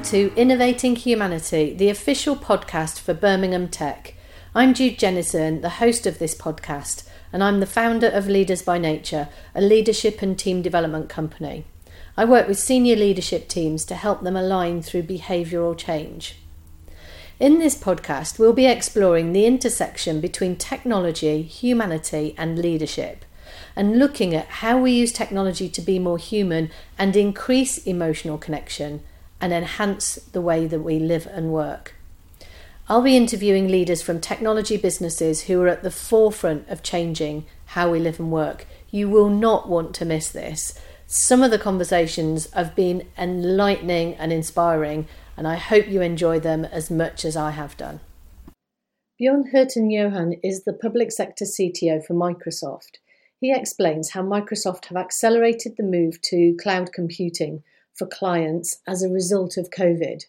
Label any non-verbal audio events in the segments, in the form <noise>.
Welcome to Innovating Humanity, the official podcast for Birmingham Tech. I'm Jude Jennison, the host of this podcast, and I'm the founder of Leaders by Nature, a leadership and team development company. I work with senior leadership teams to help them align through behavioural change. In this podcast, we'll be exploring the intersection between technology, humanity, and leadership, and looking at how we use technology to be more human and increase emotional connection and enhance the way that we live and work. I'll be interviewing leaders from technology businesses who are at the forefront of changing how we live and work. You will not want to miss this. Some of the conversations have been enlightening and inspiring, and I hope you enjoy them as much as I have done. Bjorn Hurton Johan is the public sector CTO for Microsoft. He explains how Microsoft have accelerated the move to cloud computing for clients as a result of COVID.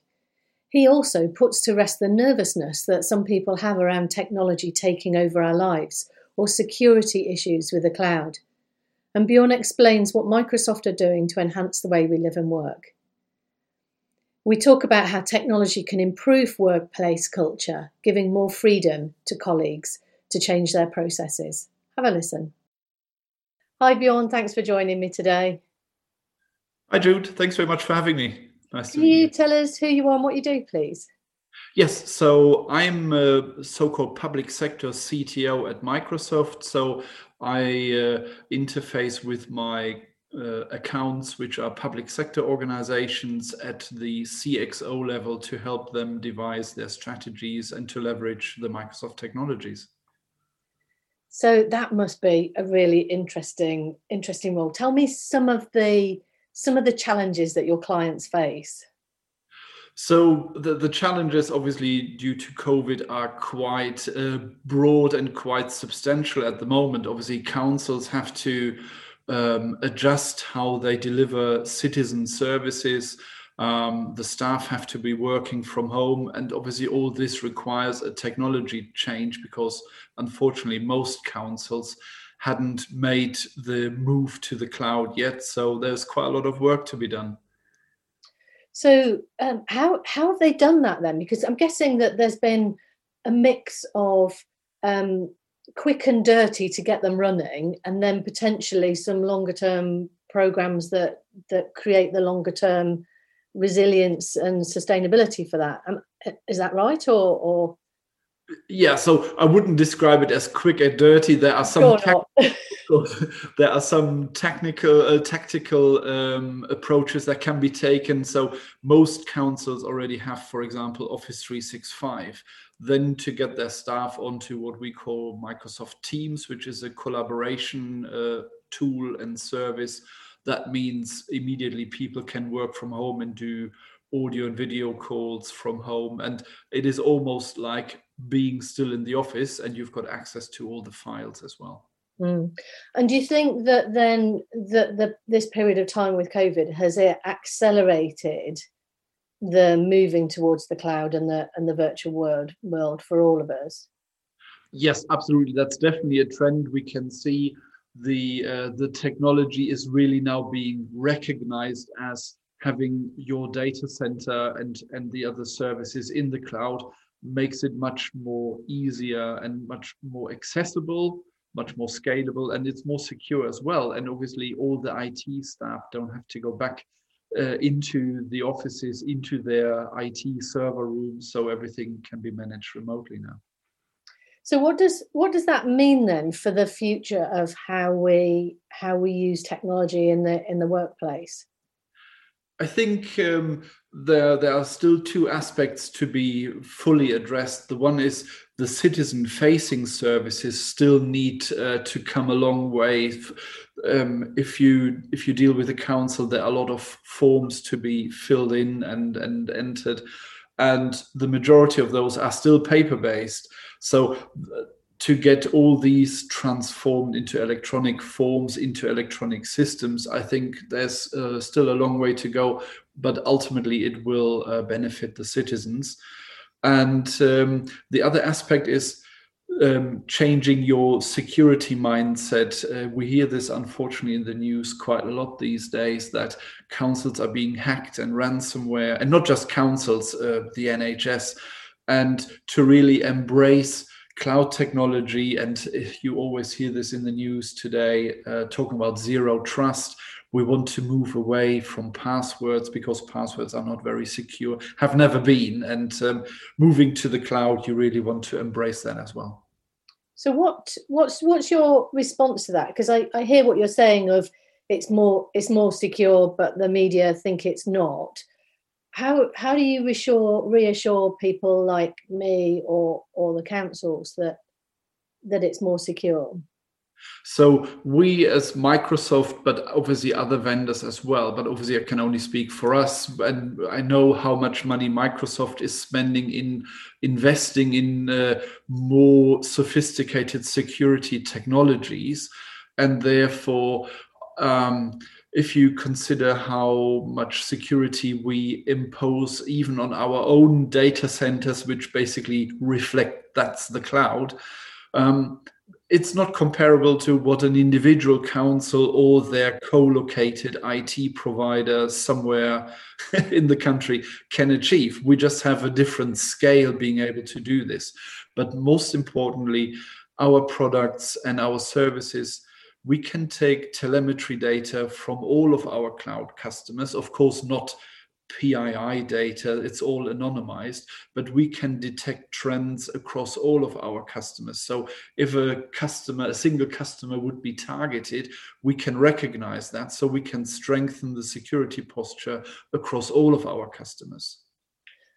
He also puts to rest the nervousness that some people have around technology taking over our lives or security issues with the cloud. And Bjorn explains what Microsoft are doing to enhance the way we live and work. We talk about how technology can improve workplace culture, giving more freedom to colleagues to change their processes. Have a listen. Hi, Bjorn. Thanks for joining me today. Hi, Jude. Thanks very much for having me. Nice Can you, you tell us who you are and what you do, please? Yes, so I'm a so-called public sector CTO at Microsoft. So I uh, interface with my uh, accounts, which are public sector organizations at the CXO level to help them devise their strategies and to leverage the Microsoft technologies. So that must be a really interesting, interesting role. Tell me some of the some of the challenges that your clients face? So the, the challenges, obviously due to COVID, are quite uh, broad and quite substantial at the moment. Obviously, councils have to um, adjust how they deliver citizen services. Um, the staff have to be working from home, and obviously, all this requires a technology change because, unfortunately, most councils hadn't made the move to the cloud yet. So there's quite a lot of work to be done. So um, how how have they done that then? Because I'm guessing that there's been a mix of um, quick and dirty to get them running, and then potentially some longer term programs that that create the longer term resilience and sustainability for that. Um, is that right, or or yeah so i wouldn't describe it as quick and dirty. There are some technical, <laughs> <laughs> there are some technical uh, tactical um, approaches that can be taken. So most councils already have for example office 365 then to get their staff onto what we call microsoft teams which is a collaboration uh, tool and service that means immediately people can work from home and do audio and video calls from home and it is almost like being still in the office and you've got access to all the files as well. Mm. and do you think that then that the, this period of time with covid has it accelerated the moving towards the cloud and the and the virtual world world for all of us? Yes absolutely. That's definitely a trend. We can see the uh, the technology is really now being recognized as having your data center and and the other services in the cloud makes it much more easier and much more accessible much more scalable and it's more secure as well. And obviously all the IT staff don't have to go back uh, into the offices into their IT server rooms so everything can be managed remotely now. So what does what does that mean then for the future of how we how we use technology in the in the workplace I think um, there there are still two aspects to be fully addressed. The one is the citizen facing services still need uh, to come a long way. Um, if you if you deal with the council, there are a lot of forms to be filled in and and entered, and the majority of those are still paper based. So to get all these transformed into electronic forms, into electronic systems, I think there's uh, still a long way to go, but ultimately it will uh, benefit the citizens. And um, the other aspect is um, changing your security mindset. Uh, we hear this unfortunately in the news quite a lot these days that councils are being hacked and ransomware, and not just councils, uh, the NHS, and to really embrace cloud technology. And you always hear this in the news today, uh, talking about zero trust. We want to move away from passwords because passwords are not very secure, have never been. And um, moving to the cloud, you really want to embrace that as well. So what what's what's your response to that? Because I, I hear what you're saying of it's more it's more secure, but the media think it's not. How how do you reassure reassure people like me or or the councils that that it's more secure? So we as Microsoft, but obviously other vendors as well, but obviously I can only speak for us. And I know how much money Microsoft is spending in investing in uh, more sophisticated security technologies. And therefore, um, if you consider how much security we impose even on our own data centers, which basically reflect that's the cloud, um, it's not comparable to what an individual council or their co-located IT provider somewhere <laughs> in the country can achieve. We just have a different scale being able to do this. But most importantly, our products and our services, we can take telemetry data from all of our cloud customers, of course, not PII data, it's all anonymized, but we can detect trends across all of our customers. So if a customer, a single customer would be targeted, we can recognize that so we can strengthen the security posture across all of our customers.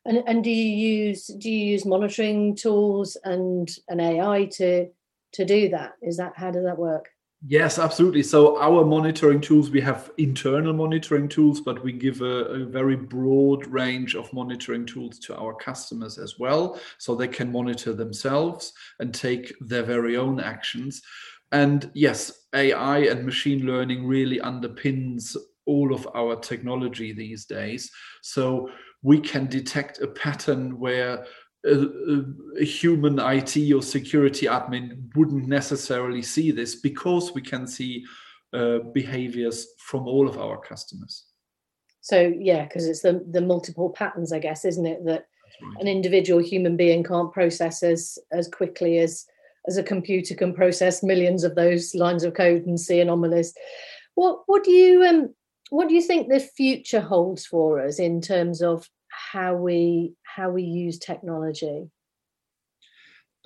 And, and do you use do you use monitoring tools and an AI to to do that? Is that how does that work? Yes, absolutely. So our monitoring tools, we have internal monitoring tools, but we give a, a, very broad range of monitoring tools to our customers as well, so they can monitor themselves and take their very own actions. And yes, AI and machine learning really underpins all of our technology these days. So we can detect a pattern where a, a, human IT or security admin wouldn't necessarily see this because we can see uh, behaviors from all of our customers. So yeah, because it's the the multiple patterns, I guess, isn't it, that right. an individual human being can't process as as quickly as as a computer can process millions of those lines of code and see anomalies. What what do you um what do you think the future holds for us in terms of how we how we use technology?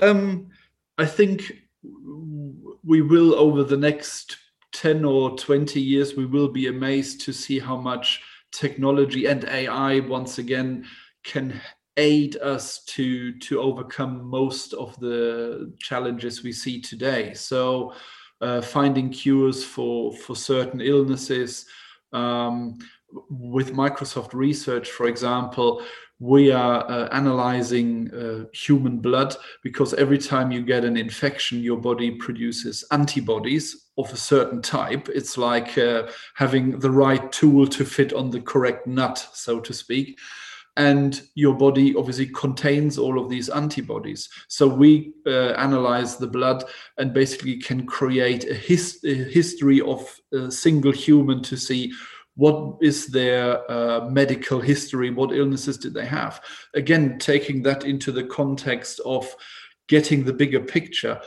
Um, I think we will over the next 10 or 20 years we will be amazed to see how much technology and ai once again can aid us to to overcome most of the challenges we see today so uh, finding cures for for certain illnesses um, with Microsoft Research, for example, we are uh, analyzing uh, human blood because every time you get an infection, your body produces antibodies of a certain type. It's like uh, having the right tool to fit on the correct nut, so to speak. And your body obviously contains all of these antibodies. So we uh, analyze the blood and basically can create a, his- a history of a single human to see what is their uh, medical history? What illnesses did they have? Again taking that into the context of getting the bigger picture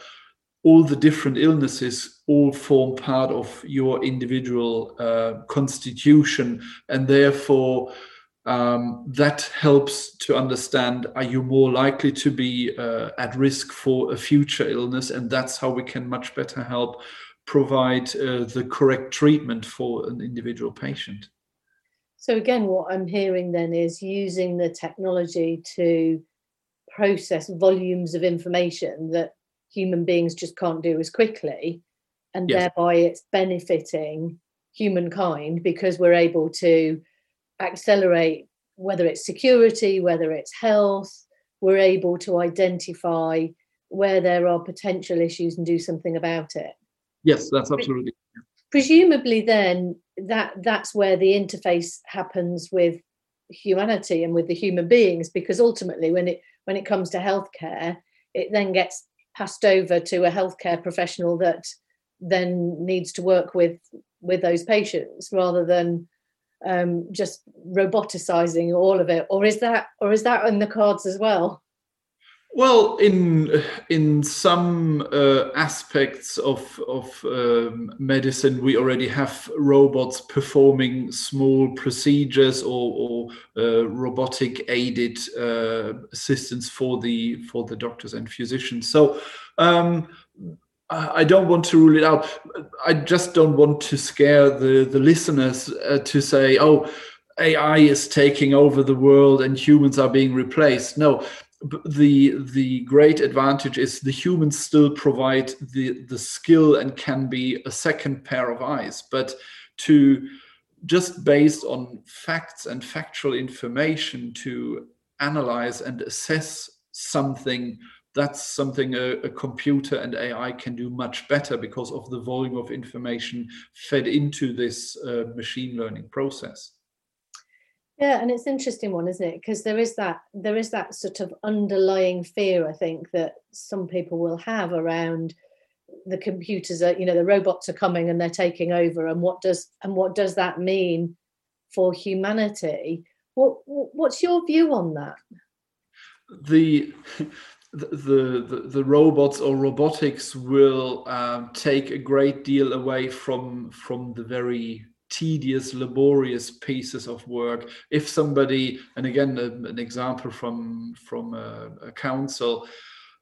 all the different illnesses all form part of your individual uh, constitution and therefore um, that helps to understand are you more likely to be uh, at risk for a future illness? And that's how we can much better help provide uh, the correct treatment for an individual patient. So, again, what I'm hearing then is using the technology to process volumes of information that human beings just can't do as quickly. And yes. thereby it's benefiting humankind because we're able to accelerate whether it's security, whether it's health, we're able to identify where there are potential issues and do something about it. Yes, that's absolutely. Presumably, then that that's where the interface happens with humanity and with the human beings, because ultimately, when it when it comes to healthcare, it then gets passed over to a healthcare professional that then needs to work with with those patients rather than um, just roboticizing all of it or is that or is that in the cards as well well, in in some uh, aspects of of um, medicine, we already have robots performing small procedures or, or uh, robotic aided uh, assistance for the for the doctors and physicians. So. Um, I don't want to rule it out. I just don't want to scare the the listeners uh, to say, "Oh, AI is taking over the world and humans are being replaced." No, the the great advantage is the humans still provide the the skill and can be a second pair of eyes but to just based on facts and factual information to analyze and assess something that's something a, a, computer and AI can do much better because of the volume of information fed into this uh, machine learning process. Yeah, and it's an interesting one, isn't it? Because there is that there is that sort of underlying fear, I think, that some people will have around the computers are, you know, the robots are coming and they're taking over, and what does and what does that mean for humanity? What what's your view on that? The the, the, the robots or robotics will um, take a great deal away from from the very tedious, laborious pieces of work. If somebody, and again, an example from from a, a council,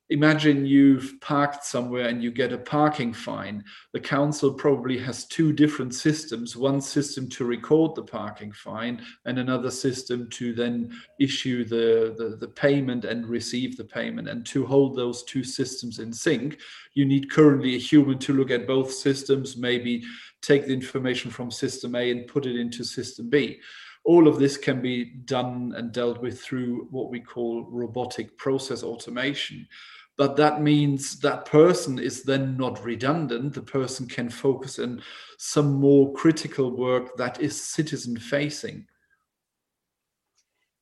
imagine you've parked somewhere and you get a parking fine. The council probably has two different systems one system to record the parking fine, and another system to then issue the, the, the, payment and receive the payment. And to hold those two systems in sync, you need currently a human to look at both systems, maybe take the information from system A and put it into system B. All of this can be done and dealt with through what we call robotic process automation. But that means that person is then not redundant. The person can focus on some more critical work that is citizen facing.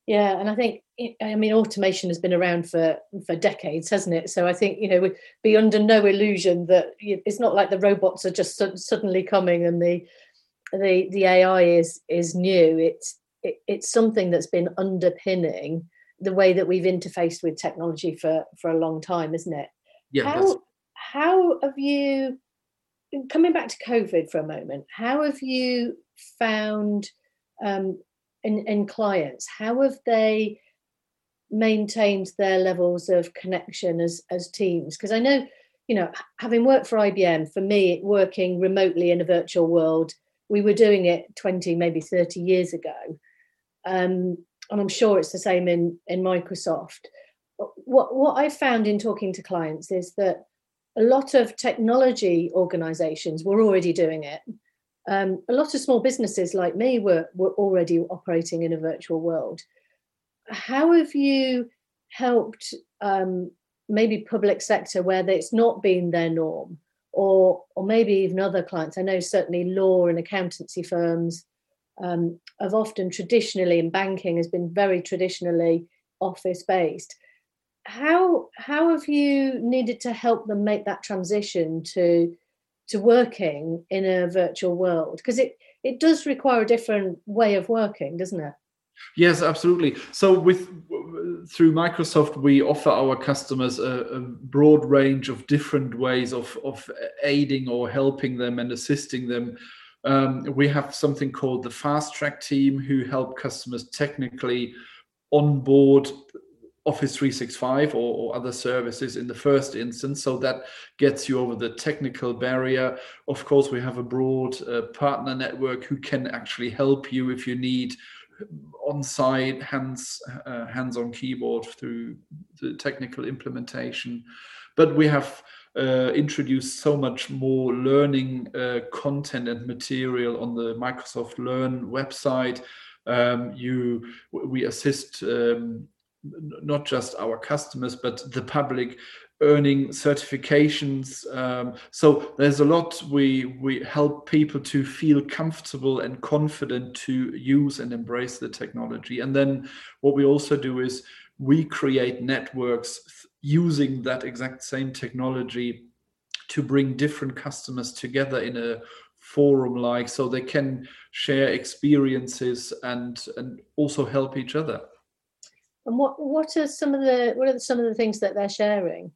Yeah, and I think I mean automation has been around for for decades, hasn't it? So I think you know we'd be under no illusion that it's not like the robots are just suddenly coming and the the the AI is is new. It's it, it's something that's been underpinning the way that we've interfaced with technology for for a long time, isn't it? Yeah. How how have you coming back to COVID for a moment? How have you found um, in, in clients how have they maintained their levels of connection as as teams because i know you know having worked for ibm for me working remotely in a virtual world we were doing it 20 maybe 30 years ago um, and i'm sure it's the same in in microsoft what what i found in talking to clients is that a lot of technology organizations were already doing it um, a lot of small businesses like me were, were already operating in a virtual world. How have you helped um, maybe public sector where it's not been their norm, or or maybe even other clients? I know certainly law and accountancy firms um, often traditionally, in banking, has been very traditionally office based. How how have you needed to help them make that transition to to working in a virtual world? Because it it does require a different way of working doesn't it? Yes absolutely. So with through microsoft we offer our customers a, a, broad range of different ways of of aiding or helping them and assisting them um, we have something called the fast track team who help customers technically onboard Office 365 or, or, other services in the first instance. So that gets you over the technical barrier. Of course, we have a broad uh, partner network who can actually help you if you need on-site hands uh, hands-on keyboard through the technical implementation. But we have uh, introduced so much more learning uh, content and material on the Microsoft Learn website. Um, you we assist um, not just our customers, but the public earning certifications. Um, so there's a lot we we help people to feel comfortable and confident to use and embrace the technology. And then what we also do is we create networks using that exact same technology to bring different customers together in a forum like so they can share experiences and and also help each other. And what what are some of the what are some of the things that they're sharing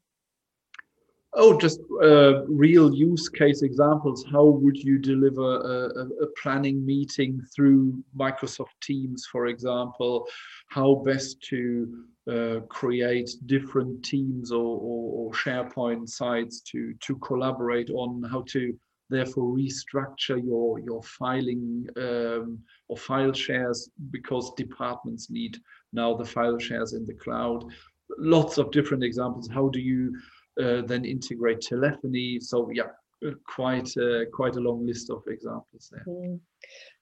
Oh, just uh, real use case examples. How would you deliver a, a, planning meeting through Microsoft Teams, for example? How best to uh, create different teams or, or, or, SharePoint sites to, to collaborate on? How to therefore restructure your, your filing um, or file shares because departments need now the file shares in the cloud. Lots of different examples. How do you then integrate telephony. So yeah, uh, quite uh, quite a long list of examples there. Mm.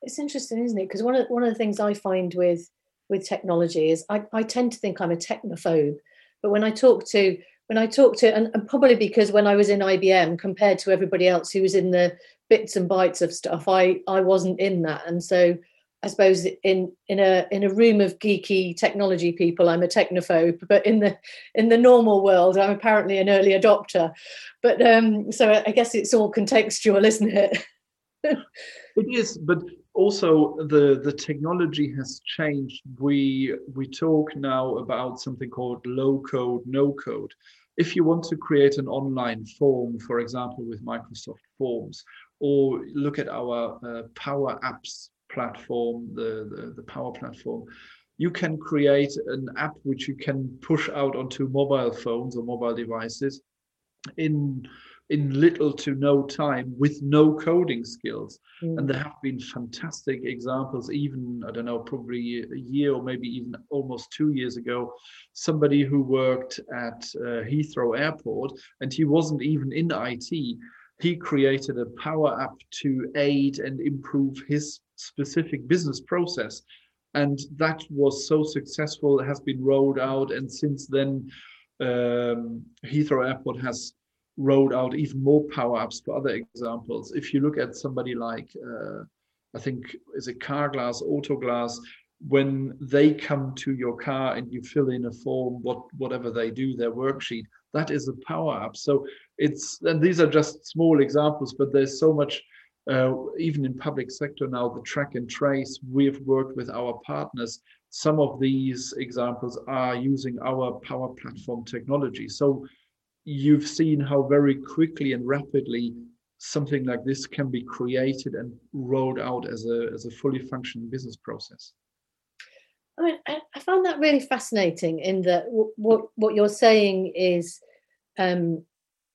It's interesting, isn't it? Because one of one of the things I find with with technology is I, I tend to think I'm a technophobe, but when I talk to when I talk to and, and probably because when I was in IBM compared to everybody else who was in the bits and bytes of stuff, I I wasn't in that, and so I suppose in in a in a room of geeky technology people, I'm a technophobe, but in the in the normal world, I'm apparently an early adopter. But um, so I guess it's all contextual, isn't it? it is, but also the the technology has changed. We we talk now about something called low code, no code. If you want to create an online form, for example, with Microsoft Forms, or look at our uh, Power Apps platform, the, the, the Power Platform, you can create an app which you can push out onto mobile phones or mobile devices in in little to no time with no coding skills mm. and there have been fantastic examples even i don't know probably a year or maybe even almost two years ago somebody who worked at uh, heathrow airport and he wasn't even in it he created a power app to aid and improve his specific business process. And that was so successful, it has been rolled out. And since then, um, Heathrow Airport has rolled out even more power apps for other examples. If you look at somebody like, uh, I think, is it Carglass, Autoglass, when they come to your car and you fill in a form, what whatever they do, their worksheet, that is a power app. So it's and these are just small examples, but there's so much uh, even in public sector now, the track and trace, we've worked with our partners. Some of these examples are using our Power Platform technology. So you've seen how very quickly and rapidly something like this can be created and rolled out as a, as a fully functioning business process. I mean, I, found that really fascinating in that what what you're saying is, um,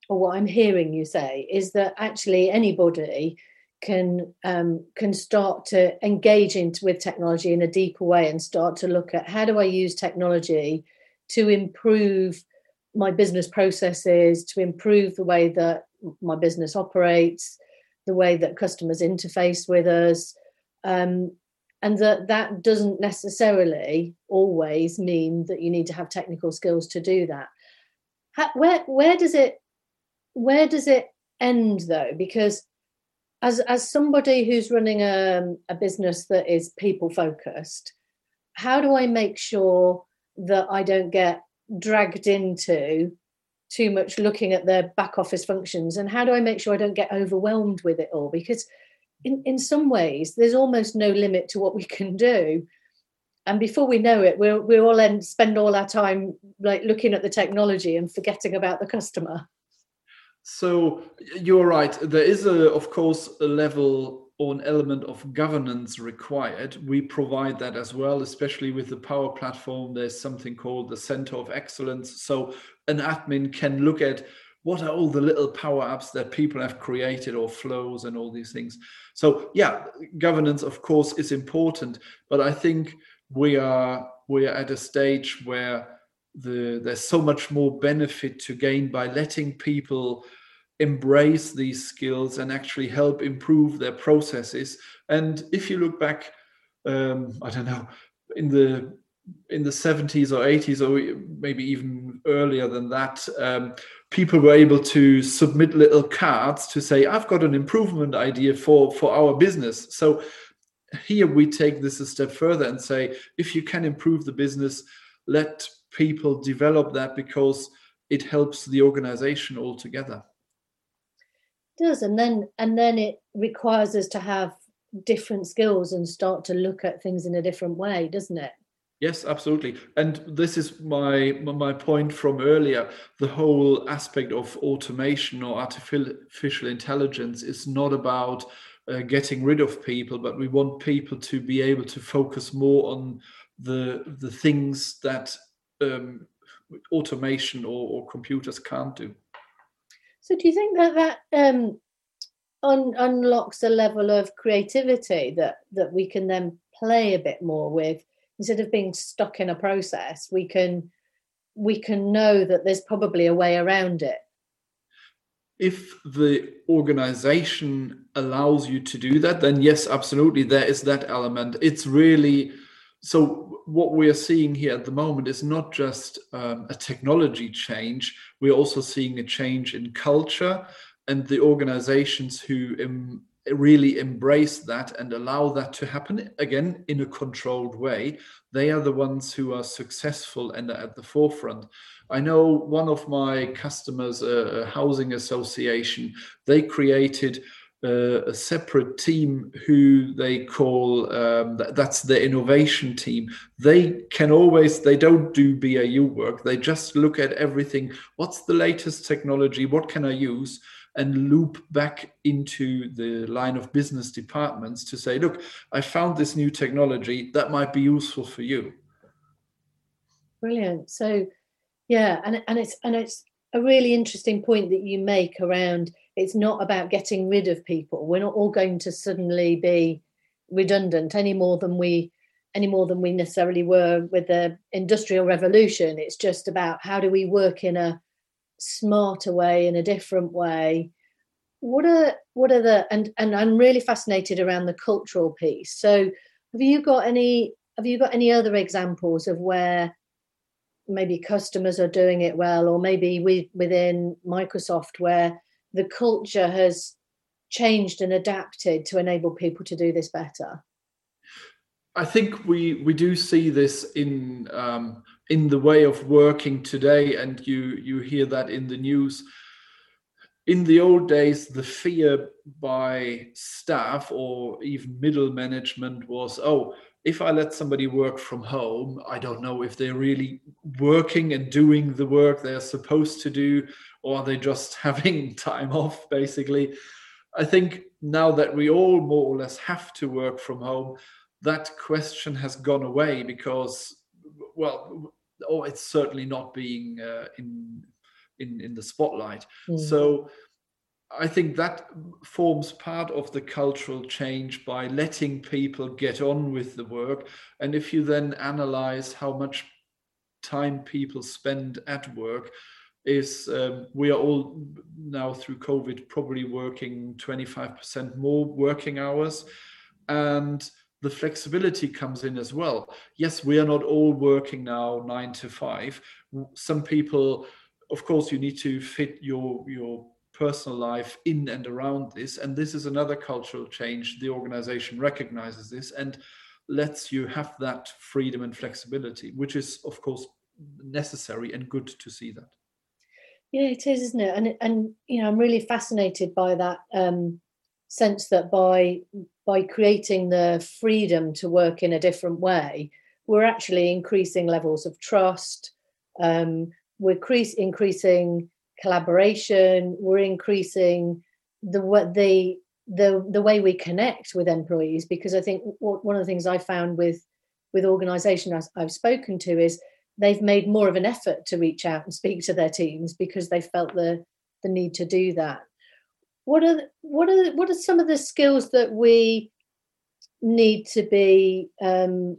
or what I'm hearing you say is that actually anybody can um, can start to engage into with technology in a deeper way and start to look at how do I use technology to improve my business processes, to improve the way that my business operates, the way that customers interface with us, um, and that that doesn't necessarily always mean that you need to have technical skills to do that. How, where where does it where does it end though? Because as as somebody who's running a, a business that is people focused how do i make sure that i don't get dragged into too much looking at their back office functions? And how do i make sure i don't get overwhelmed with it all? Because in, in some ways there's almost no limit to what we can do. And before we know it we'll, we'll all end, spend all our time like looking at the technology and forgetting about the customer so you're right. There is a, of course, a level or an element of governance required. We provide that as well, especially with the Power Platform. There's something called the Center of Excellence. So an admin can look at what are all the little power apps that people have created or flows and all these things. So yeah, governance of course is important, but I think we are we are at a stage where the there's so much more benefit to gain by letting people embrace these skills and actually help improve their processes. And if you look back um, i don't know in the in the 70s or 80s or maybe even earlier than that um, people were able to submit little cards to say i've got an improvement idea for for our business. So here we take this a step further and say if you can improve the business let people develop that because it helps the organization altogether it does and then and then it requires us to have different skills and start to look at things in a different way doesn't it Yes, absolutely. And this is my my point from earlier. The whole aspect of automation or artificial intelligence is not about uh, getting rid of people, but we want people to be able to focus more on the the things that um, automation or, or, computers can't do. So, do you think that that um, un- unlocks a level of creativity that that we can then play a bit more with? instead of being stuck in a process we can we can know that there's probably a way around it if the organization allows you to do that then yes absolutely there is that element it's really so what we are seeing here at the moment is not just um, a technology change we're also seeing a change in culture and the organizations who really embrace that and allow that to happen again in a controlled way. They are the ones who are successful and are at the forefront. I know one of my customers a housing association they created uh, a separate team who they call um, that's the innovation team they can always they don't do bau work they just look at everything what's the latest technology what can i use and loop back into the line of business departments to say, look, I found this new technology that might be useful for you. Brilliant. So, yeah, and and it's and it's a really interesting point that you make around. It's not about getting rid of people. We're not all going to suddenly be redundant any more than we any more than we necessarily were with the industrial revolution. It's just about how do we work in a smarter way in a different way what are what are the and and i'm really fascinated around the cultural piece so have you got any have you got any other examples of where maybe customers are doing it well or maybe we within microsoft where the culture has changed and adapted to enable people to do this better? I think we we do see this in um, in the way of working today and you you hear that in the news. In the old days the fear by staff or even middle management was oh if i let somebody work from home i don't know if they're really working and doing the work they're supposed to do or are they just <laughs> having time off basically i think now that we all more or less have to work from home that question has gone away because well, oh, it's certainly not being uh, in in in the spotlight. Mm. So I think that forms part of the cultural change by letting people get on with the work. And if you then analyze how much time people spend at work, is um, we are all now through COVID probably working 25% more working hours. And the flexibility comes in as well. Yes, we are not all working now nine to five. Some people, of course, you need to fit your your personal life in and around this. And this is another cultural change. The organization recognizes this and lets you have that freedom and flexibility, which is, of course, necessary and good to see that. Yeah, it is, isn't it? And and you know, I'm really fascinated by that um, sense that by by creating the freedom to work in a different way, we're actually increasing levels of trust. Um, we're increasing collaboration. We're increasing the what the the the way we connect with employees because I think one of the things I found with with organisations I've spoken to is they've made more of an effort to reach out and speak to their teams because they felt the the need to do that. What are what are what are some of the skills that we need to be um,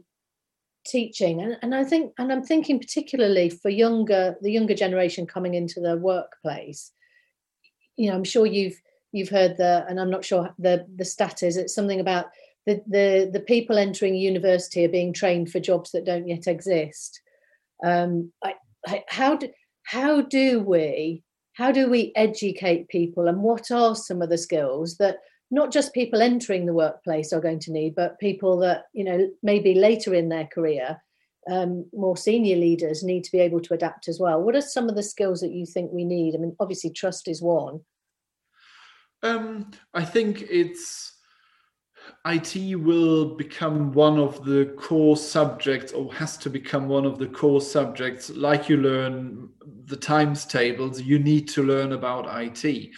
teaching? And, and i think and i'm thinking particularly for younger the younger generation coming into the workplace. You know i'm sure you've you've heard the and i'm not sure the the stat is it's something about the the the people entering university are being trained for jobs that don't yet exist um I, I, how do how do we how do we educate people and what are some of the skills that not just people entering the workplace are going to need but people that you know maybe later in their career um, more senior leaders need to be able to adapt as well. What are some of the skills that you think we need? I mean, obviously, trust is one. Um, I think it's IT will become one of the core subjects, or has to become one of the core subjects. Like you learn the times tables, you need to learn about IT.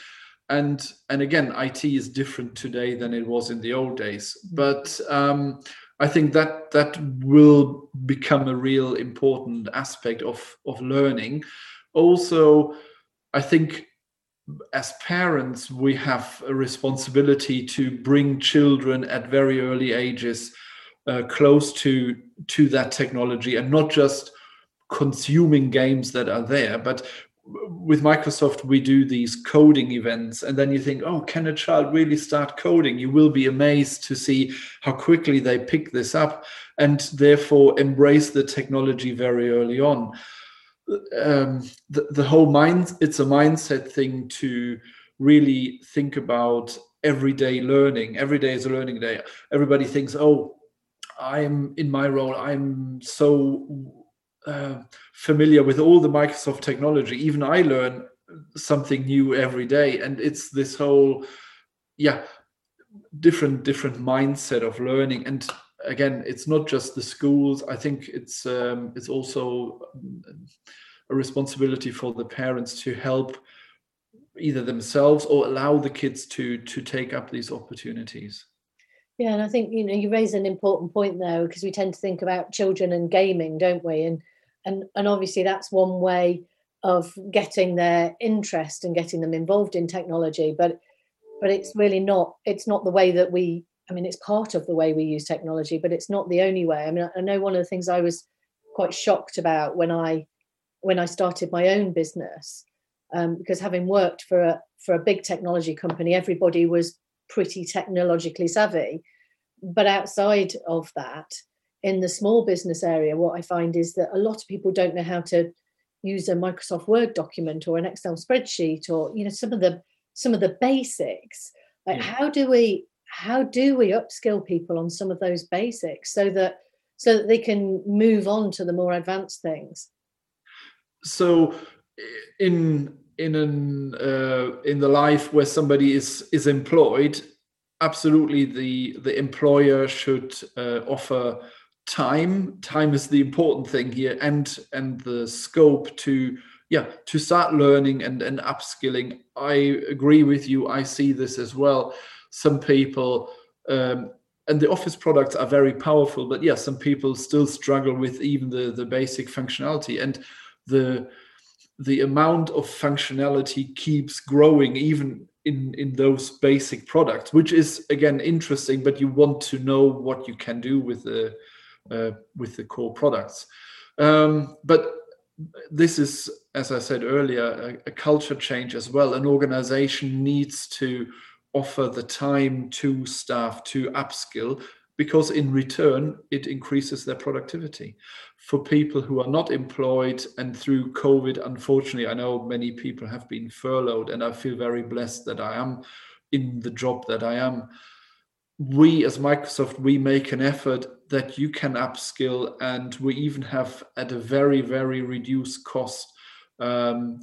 And and again, IT is different today than it was in the old days. But um, I think that that will become a real important aspect of of learning. Also, I think as parents we have a responsibility to bring children at very early ages uh, close to to that technology and not just consuming games that are there but with Microsoft, we do these coding events, and then you think, oh, can a child really start coding? You will be amazed to see how quickly they pick this up and therefore embrace the technology very early on. Um, the, the whole mind, it's a mindset thing to really think about everyday learning. Every day is a learning day. Everybody thinks, oh, I'm in my role, I'm so uh, familiar with all the Microsoft technology. Even I learn something new every day, and it's this whole, yeah, different different mindset of learning. And again, it's not just the schools. I think it's um, it's also a responsibility for the parents to help either themselves or allow the kids to to take up these opportunities. Yeah, and I think you know you raise an important point there because we tend to think about children and gaming, don't we? And and and obviously that's one way of getting their interest and getting them involved in technology but but it's really not it's not the way that we i mean it's part of the way we use technology but it's not the only way i mean i know one of the things i was quite shocked about when i when i started my own business um, because having worked for a for a big technology company everybody was pretty technologically savvy but outside of that in the small business area, what I find is that a lot of people don't know how to use a Microsoft Word document or an Excel spreadsheet or you know some of the some of the basics. Like yeah. how do we how do we upskill people on some of those basics so that so that they can move on to the more advanced things? So in in an uh, in the life where somebody is is employed absolutely the the employer should uh, offer time time is the important thing here and and the scope to yeah to start learning and and upskilling. I agree with you. I see this as well. Some people um, and the office products are very powerful but yeah some people still struggle with even the the basic functionality. And the the amount of functionality keeps growing even in in those basic products which is again interesting but you want to know what you can do with the uh, with the core products. Um, but this is, as I said earlier, a, a, culture change as well. An organization needs to offer the time to staff to upskill because in return it increases their productivity for people who are not employed and through covid unfortunately i know many people have been furloughed and i feel very blessed that i am in the job that i am we as Microsoft, we make an effort that you can upskill, and we even have at a very, very reduced cost um,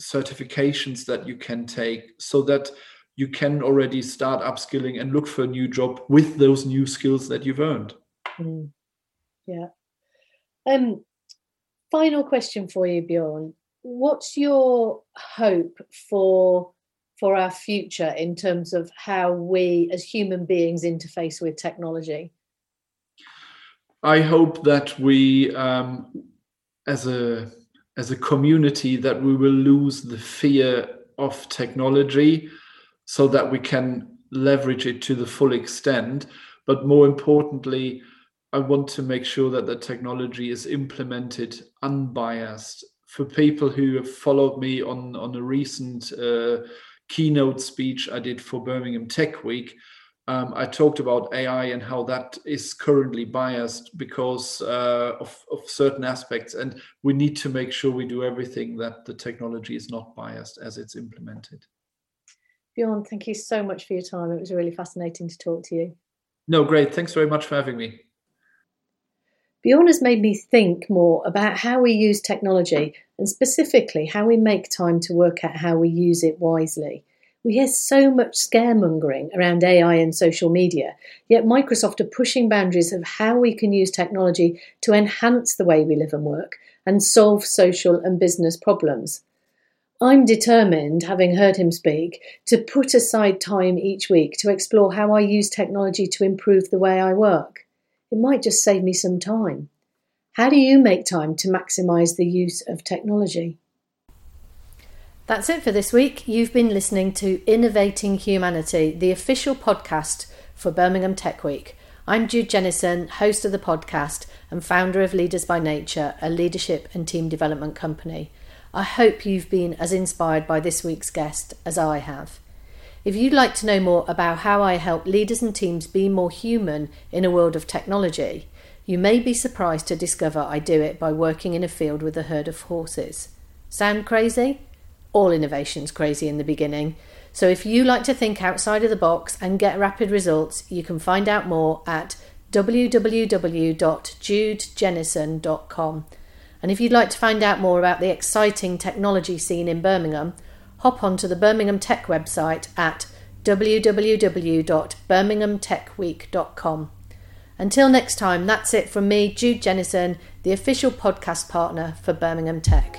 certifications that you can take so that you can already start upskilling and look for a new job with those new skills that you've earned. Mm. Yeah. Um, final question for you, Bjorn. What's your hope for for our future in terms of how we as human beings interface with technology? I hope that we, um, as a as a community, that we will lose the fear of technology, so that we can leverage it to the full extent. But more importantly, I want to make sure that the technology is implemented unbiased. For people who have followed me on on a recent uh, keynote speech I did for Birmingham Tech Week, um, I talked about AI and how that is currently biased because uh, of, of, certain aspects. And we need to make sure we do everything that the technology is not biased as it's implemented. Bjorn, thank you so much for your time. It was really fascinating to talk to you. No, great. Thanks very much for having me. Bjorn has made me think more about how we use technology and specifically how we make time to work out how we use it wisely. We hear so much scaremongering around AI and social media, yet Microsoft are pushing boundaries of how we can use technology to enhance the way we live and work and solve social and business problems. I'm determined, having heard him speak, to put aside time each week to explore how I use technology to improve the way I work. It might just save me some time. How do you make time to maximise the use of technology? That's it for this week. You've been listening to Innovating Humanity, the official podcast for Birmingham Tech Week. I'm Jude Jennison, host of the podcast and founder of Leaders by Nature, a leadership and team development company. I hope you've been as inspired by this week's guest as I have. If you'd like to know more about how I help leaders and teams be more human in a world of technology, you may be surprised to discover I do it by working in a field with a herd of horses. Sound crazy? All innovation's crazy in the beginning. So if you like to think outside of the box and get rapid results, you can find out more at www.judejennison.com. And if you'd like to find out more about the exciting technology scene in Birmingham, hop onto the Birmingham Tech website at www.birminghamtechweek.com. Until next time, that's it from me, Jude Jennison, the official podcast partner for Birmingham Tech.